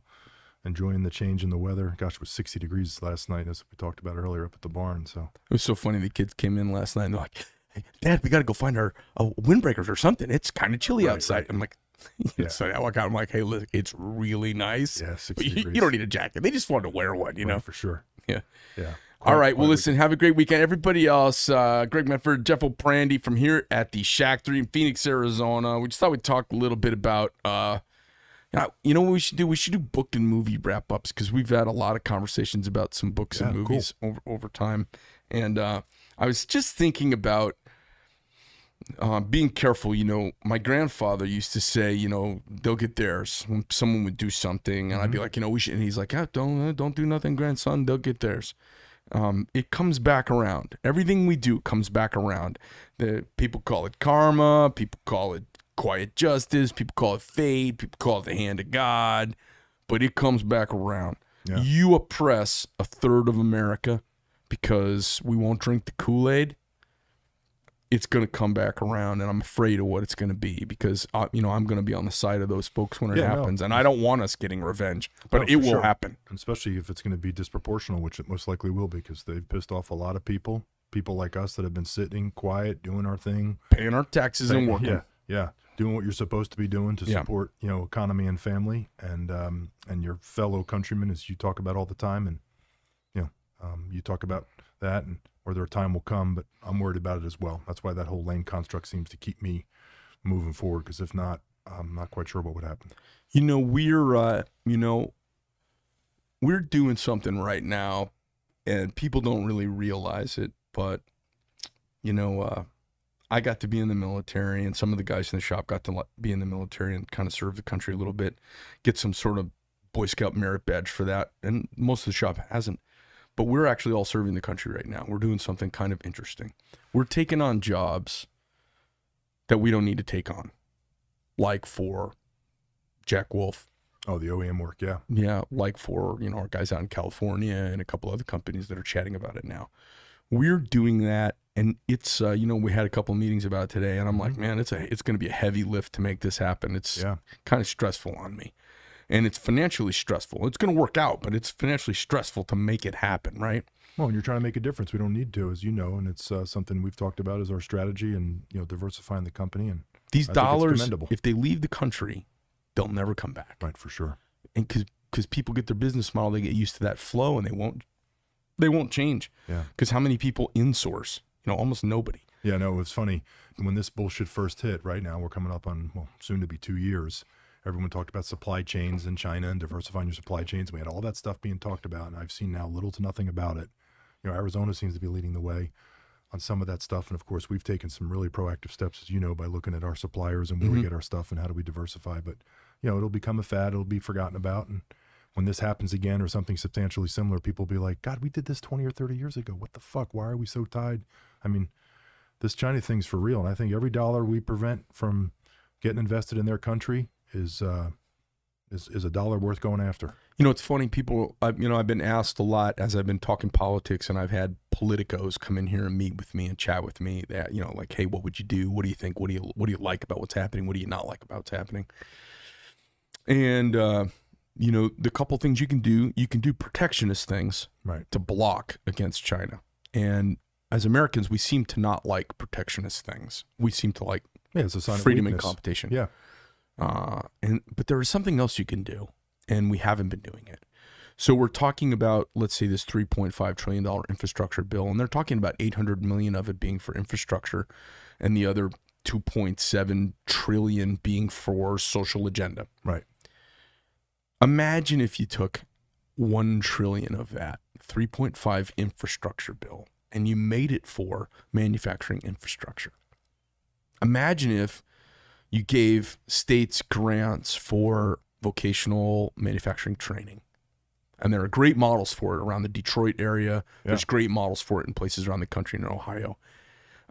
enjoying the change in the weather. Gosh, it was 60 degrees last night, as we talked about earlier up at the barn. So It was so funny. The kids came in last night and they're like, hey, Dad, we got to go find our uh, windbreakers or something. It's kind of chilly Right, outside. right. I'm like, *laughs* Yeah. so I walk out. I'm like, hey, look, it's really nice. yeah, But 60 you, degrees. you don't need a jacket. They just want to wear one, you Right, know? for sure. Yeah. Yeah. All right. Well, listen, have a great weekend. Everybody else, uh, Greg Medford, Geoff O'Prandy from here at the Shack 3 in Phoenix, Arizona. We just thought we'd talk a little bit about, uh, you know- you know what we should do? We should do book and movie wrap ups because we've had a lot of conversations about some books and Yeah, cool. movies over, over time. And uh, I was just thinking about uh, being careful. You know, my grandfather used to say, you know, they'll get theirs when someone would do something, and I'd be like, you know, we should. And he's like, ah, don't uh, don't do nothing, grandson. They'll get theirs. Um, it comes back around. Everything we do comes back around. The people call it karma. People call it quiet justice. People call it fate. People call it the hand of God. But it comes back around. Yeah. You oppress a third of America because we won't drink the Kool Aid. it's going to come back around, and I'm afraid of what it's going to be because uh, you know I'm going to be on the side of those folks when it Yeah, no. happens, and I don't want us getting revenge, but No, it will sure. happen. And especially if it's going to be disproportional, which it most likely will, because they've pissed off a lot of people. People like us that have been sitting quiet, doing our thing, Paying our taxes and working. Yeah, yeah, doing what you're supposed to be doing to Yeah. support, you know, economy and family, and um, and your fellow countrymen, as you talk about all the time, and you know, um, you talk about that, and where their time will come. But I'm worried about it as well. That's why that whole lane construct seems to keep me moving forward. Because if not, I'm not quite sure what would happen. You know, we're uh, you know, we're doing something right now, and people don't really realize it, but you know, uh, I got to be in the military, and some of the guys in the shop got to be in the military and kind of serve the country a little bit, get some sort of Boy Scout merit badge for that, and most of the shop hasn't. But we're actually all serving the country right now. We're doing something kind of interesting. We're taking on jobs that we don't need to take on, like for Jack Wolf, Oh, the OEM work, yeah, yeah, like for you know our guys out in California and a couple other companies that are chatting about it now. We're doing that, and it's uh, you know we had a couple meetings about it today, and I'm like, man, it's a it's going to be a heavy lift to make this happen. It's yeah. kind of stressful on me, and it's financially stressful. It's going to work out, but it's financially stressful to make it happen, right? Well, and you're trying to make a difference. We don't need to, as you know, and it's uh, something we've talked about as our strategy, and you know, diversifying the company, and These I dollars, if they leave the country, they'll never come back. right for sure. and because because people get their business model, they get used to that flow, and they won't they won't change. Yeah. Because how many people insource? You know, almost nobody. Yeah, no, it was funny when this bullshit first hit. Right now, we're coming up on well, soon to be two years. Everyone talked about supply chains in China and diversifying your supply chains. We had all that stuff being talked about, and I've seen now little to nothing about it. You know, Arizona seems to be leading the way on some of that stuff, and of course, we've taken some really proactive steps, as you know, by looking at our suppliers and where we Mhm. get our stuff and how do we diversify. But you know, it'll become a fad; it'll be forgotten about, and when this happens again or something substantially similar, people will be like, "God, we did this twenty or thirty years ago. What the fuck? Why are we so tied?" I mean, this China thing's for real, and I think every dollar we prevent from getting invested in their country is uh, is is a dollar worth going after. You know, it's funny. People, I, you know, I've been asked a lot as I've been talking politics, and I've had politicos come in here and meet with me and chat with me. That you know, like, hey, what would you do? What do you think? What do you what do you like about what's happening? What do you not like about what's happening? And uh, you know, the couple things you can do, you can do protectionist things Right. to block against China. And as Americans, we seem to not like protectionist things. We seem to like Yeah, it's a sign freedom of and competition. Yeah. Uh, and but there is something else you can do, and we haven't been doing it. So we're talking about let's say this 3.5 trillion dollar infrastructure bill, and they're talking about 800 million of it being for infrastructure, and the other 2.7 trillion being for social agenda. Right. Imagine if you took 1 trillion of that 3.5 infrastructure bill and you made it for manufacturing infrastructure. Imagine if you gave states grants for vocational manufacturing training. And there are great models for it around the Detroit area. There's great models for it in places around the country in Ohio.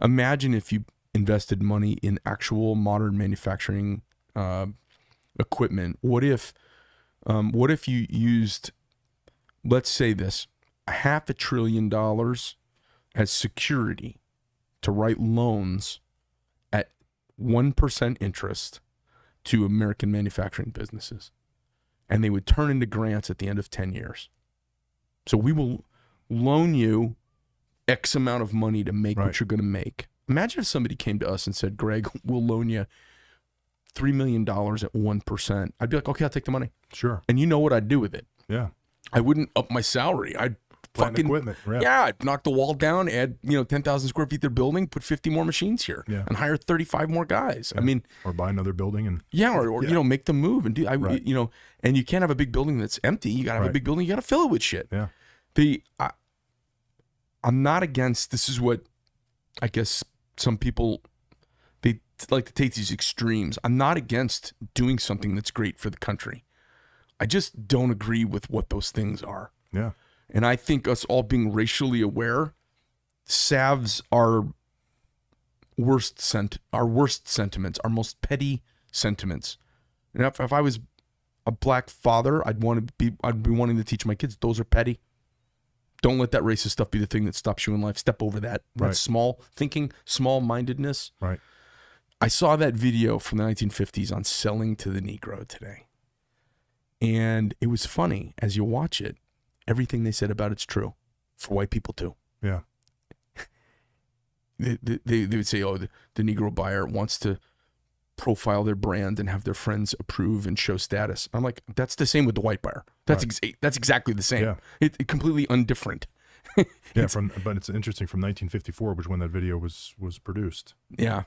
Imagine if you invested money in actual modern manufacturing uh, equipment. What if, um, what if you used, let's say this, a half a trillion dollars as security to write loans at one percent interest to American manufacturing businesses, and they would turn into grants at the end of ten years. So we will loan you X amount of money to make Right. what you're going to make. Imagine if somebody came to us and said, "Greg, we'll loan you three million dollars at one percent." I'd be like, "Okay, I'll take the money," Sure. and you know what I'd do with it? Yeah. I wouldn't up my salary. I'd Plant fucking equipment. Yeah. yeah, knock the wall down, add you know ten thousand square feet to their building, put fifty more machines here, Yeah. and hire thirty five more guys. I mean, Or buy another building and yeah, or, or Yeah. you know, make them move and do. I Right. you know, and you can't have a big building that's empty. You gotta have a big building. You gotta fill it with shit. Yeah. The I, I'm not against. This is what I guess some people they like to take these extremes. I'm not against doing something that's great for the country. I just don't agree with what those things are. yeah. And I think us all being racially aware salves our worst sent our worst sentiments, our most petty sentiments. And if, if I was a black father, I'd want to be I'd be wanting to teach my kids those are petty. Don't let that racist stuff be the thing that stops you in life. Step over that. Right. That small thinking, small mindedness. Right. I saw that video from the 1950s on selling to the Negro today. And it was funny as you watch it, everything they said about it's true for white people too. Yeah. *laughs* They, they, they would say, oh, the, the Negro buyer wants to profile their brand and have their friends approve and show status. I'm like, that's the same with the white buyer. That's ex- that's exactly the same. Yeah. It, it completely undifferent. *laughs* Yeah, from but it's interesting from 1954, which when that video was was produced. Yeah.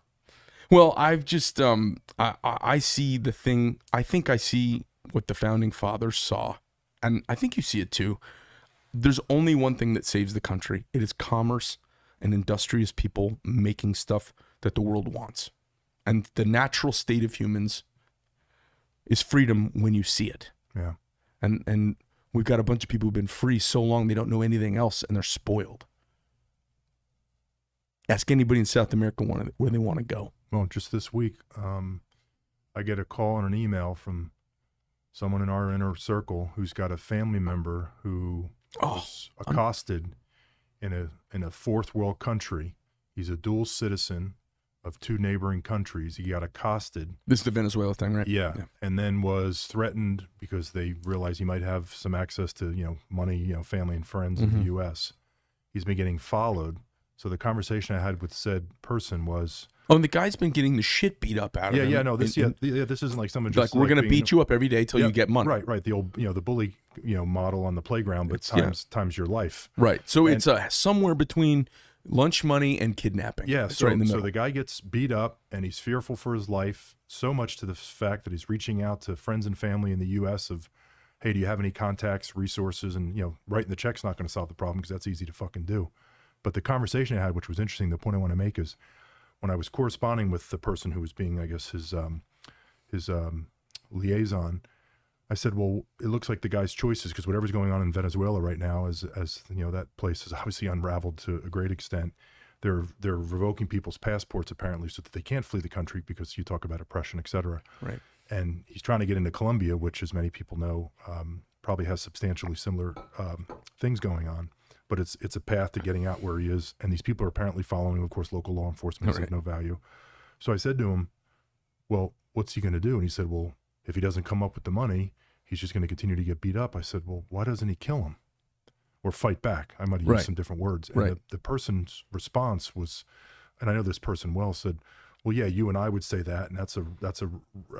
Well, I've just um I I I see the thing. I think I see what the founding fathers saw, and I think you see it too. There's only one thing that saves the country. It is commerce and industrious people making stuff that the world wants. And the natural state of humans is freedom when you see it. Yeah. And and we've got a bunch of people who've been free so long they don't know anything else and they're spoiled. Ask anybody in South America where they want to go. Well, just this week, um, I get a call and an email from someone in our inner circle who's got a family member who Oh, was accosted in a in a fourth world country. He's a dual citizen of two neighboring countries. He got accosted, This is the Venezuela thing, right? yeah, Yeah. and then was threatened because they realized he might have some access to you know money, you know, family and friends in Mhm. the U.S. He's been getting followed. So the conversation I had with said person was, Oh, and the guy's been getting the shit beat up out of yeah, him. yeah, no, this, And- yeah, yeah, this isn't like someone just like we're gonna being- beat you up every day till Yeah, you get money. Right, right. The old, you know, the bully, you know, model on the playground, but It's- yeah. times times your life. Right. So And- it's uh, somewhere between lunch money and kidnapping. Yeah, It's so, right in the so the guy gets beat up and he's fearful for his life so much to the fact that he's reaching out to friends and family in the U.S. of, hey, do you have any contacts, resources, and you know, writing the check's not going to solve the problem because that's easy to fucking do. But the conversation I had, which was interesting, the point I want to make is when I was corresponding with the person who was being, I guess, his um, his um, liaison. I said, "Well, it looks like the guy's choices because whatever's going on in Venezuela right now, as as you know, that place is obviously unraveled to a great extent. They're they're revoking people's passports apparently so that they can't flee the country because you talk about oppression, et cetera. right. And he's trying to get into Colombia, which, as many people know, um, probably has substantially similar um, things going on. But it's it's a path to getting out where he is, and these people are apparently following. Of course, local law enforcement is Right. of no value. So I said to him, "Well, what's he going to do?" And he said, "Well, if he doesn't come up with the money, he's just going to continue to get beat up." I said, "Well, why doesn't he kill him or fight back?" I might have Right. used some different words. And Right. the, the person's response was, and I know this person well, said, "Well, yeah, you and I would say that, and that's a that's a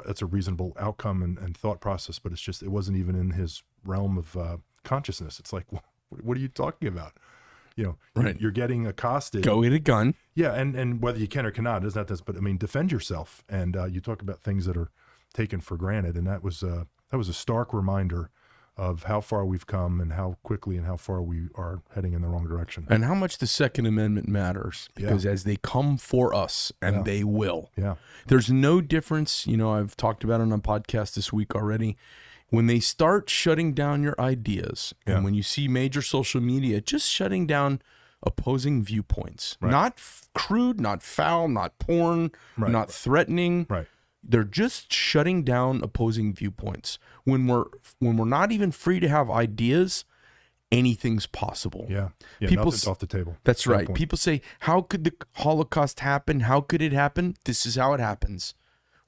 that's a reasonable outcome and, and thought process, but it's just it wasn't even in his realm of uh, consciousness. It's like, *laughs* what, what are you talking about?" You know, Right. you're getting accosted. Go get a gun. Yeah, and and whether you can or cannot is not this, but I mean, defend yourself. And uh, you talk about things that are taken for granted, and that was uh, that was a stark reminder of how far we've come and how quickly and how far we are heading in the wrong direction. And how much the Second Amendment matters. Yeah. Because as they come for us, and Yeah. they will, Yeah, there's no difference. You know, I've talked about it on a podcast this week already. When they start shutting down your ideas, Yeah. and when you see major social media just shutting down opposing viewpoints, Right. not crude, not foul, not porn, Right. not threatening, right. they're just shutting down opposing viewpoints. When we're when we're not even free to have ideas, anything's possible. Yeah, yeah. People off the table. That's right. point. People say, "How could the Holocaust happen? How could it happen?" This is how it happens.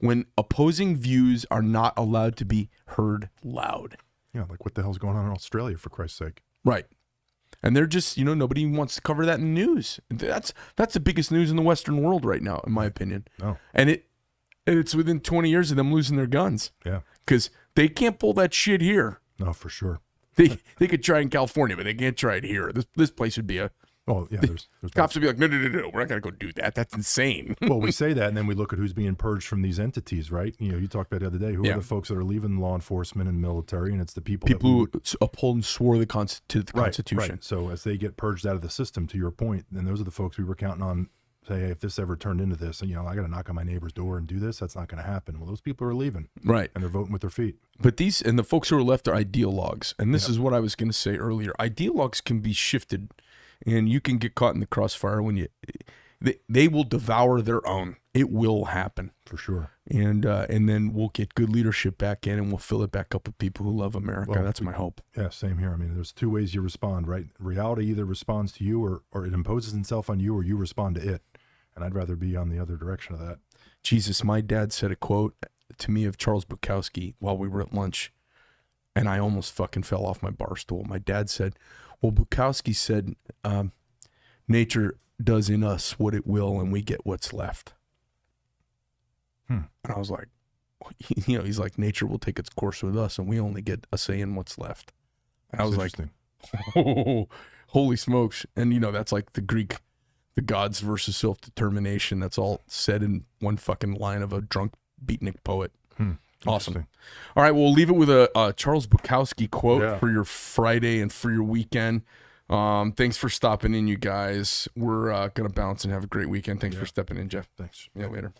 When opposing views are not allowed to be heard loud. Yeah, like what the hell's going on in Australia for Christ's sake? Right. And they're just, you know, nobody wants to cover that in the news. That's that's the biggest news in the Western world right now, in my opinion. No. And it and it's within 20 years of them losing their guns Yeah, because they can't pull that shit here. no, for sure. They they could try in California, but they can't try it here. This this place would be a Oh, yeah. There's, there's cops would be like, no, no, no, no, we're not gonna go do that. That's insane. *laughs* well, we *laughs* say that, and then we look at who's being purged from these entities, right? You know, you talked about the other day. Who Yeah. are the folks that are leaving law enforcement and military, and it's the people, People that who uphold and swore the con- to the Right, Constitution. Right. So as they get purged out of the system, to your point, then those are the folks we were counting on. Say, hey, if this ever turned into this, and you know, I got to knock on my neighbor's door and do this. That's not going to happen. Well, those people are leaving, Right. and they're voting with their feet. But these and the folks who are left are ideologues. And this is what I was going to say earlier. Ideologues can be shifted and you can get caught in the crossfire when you they, they will devour their own It will happen, for sure. and uh, and then we'll get good leadership back in, and we'll fill it back up with people who love America. Well, That's my hope. Yeah, same here. I mean, there's two ways you respond, right? Reality either responds to you or, or it imposes itself on you or you respond to it. And I'd rather be on the other direction of that. Jesus, my dad said a quote to me of Charles Bukowski while we were at lunch, and I almost fucking fell off my bar stool. My dad said, Well, Bukowski said, um, nature does in us what it will, and we get what's left. Hmm. And I was like, *laughs* You know, he's like, Nature will take its course with us, and we only get a say in what's left. And I was like, Interesting. *laughs* holy smokes and you know that's like the greek the gods versus self-determination that's all said in one fucking line of a drunk beatnik poet Hmm. Awesome. All right we'll leave it with a, a charles bukowski quote Yeah. for your friday and for your weekend. Um thanks for stopping in you guys. We're uh, gonna bounce and have a great weekend. Thanks for stepping in geoff. Thanks. yeah later